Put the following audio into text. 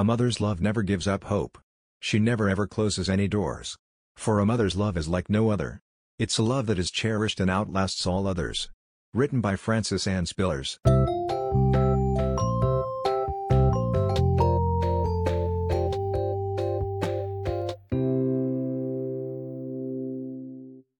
A mother's love never gives up hope. She never ever closes any doors. For a mother's love is like no other. It's a love that is cherished and outlasts all others. Written by Francis Ann Spillers.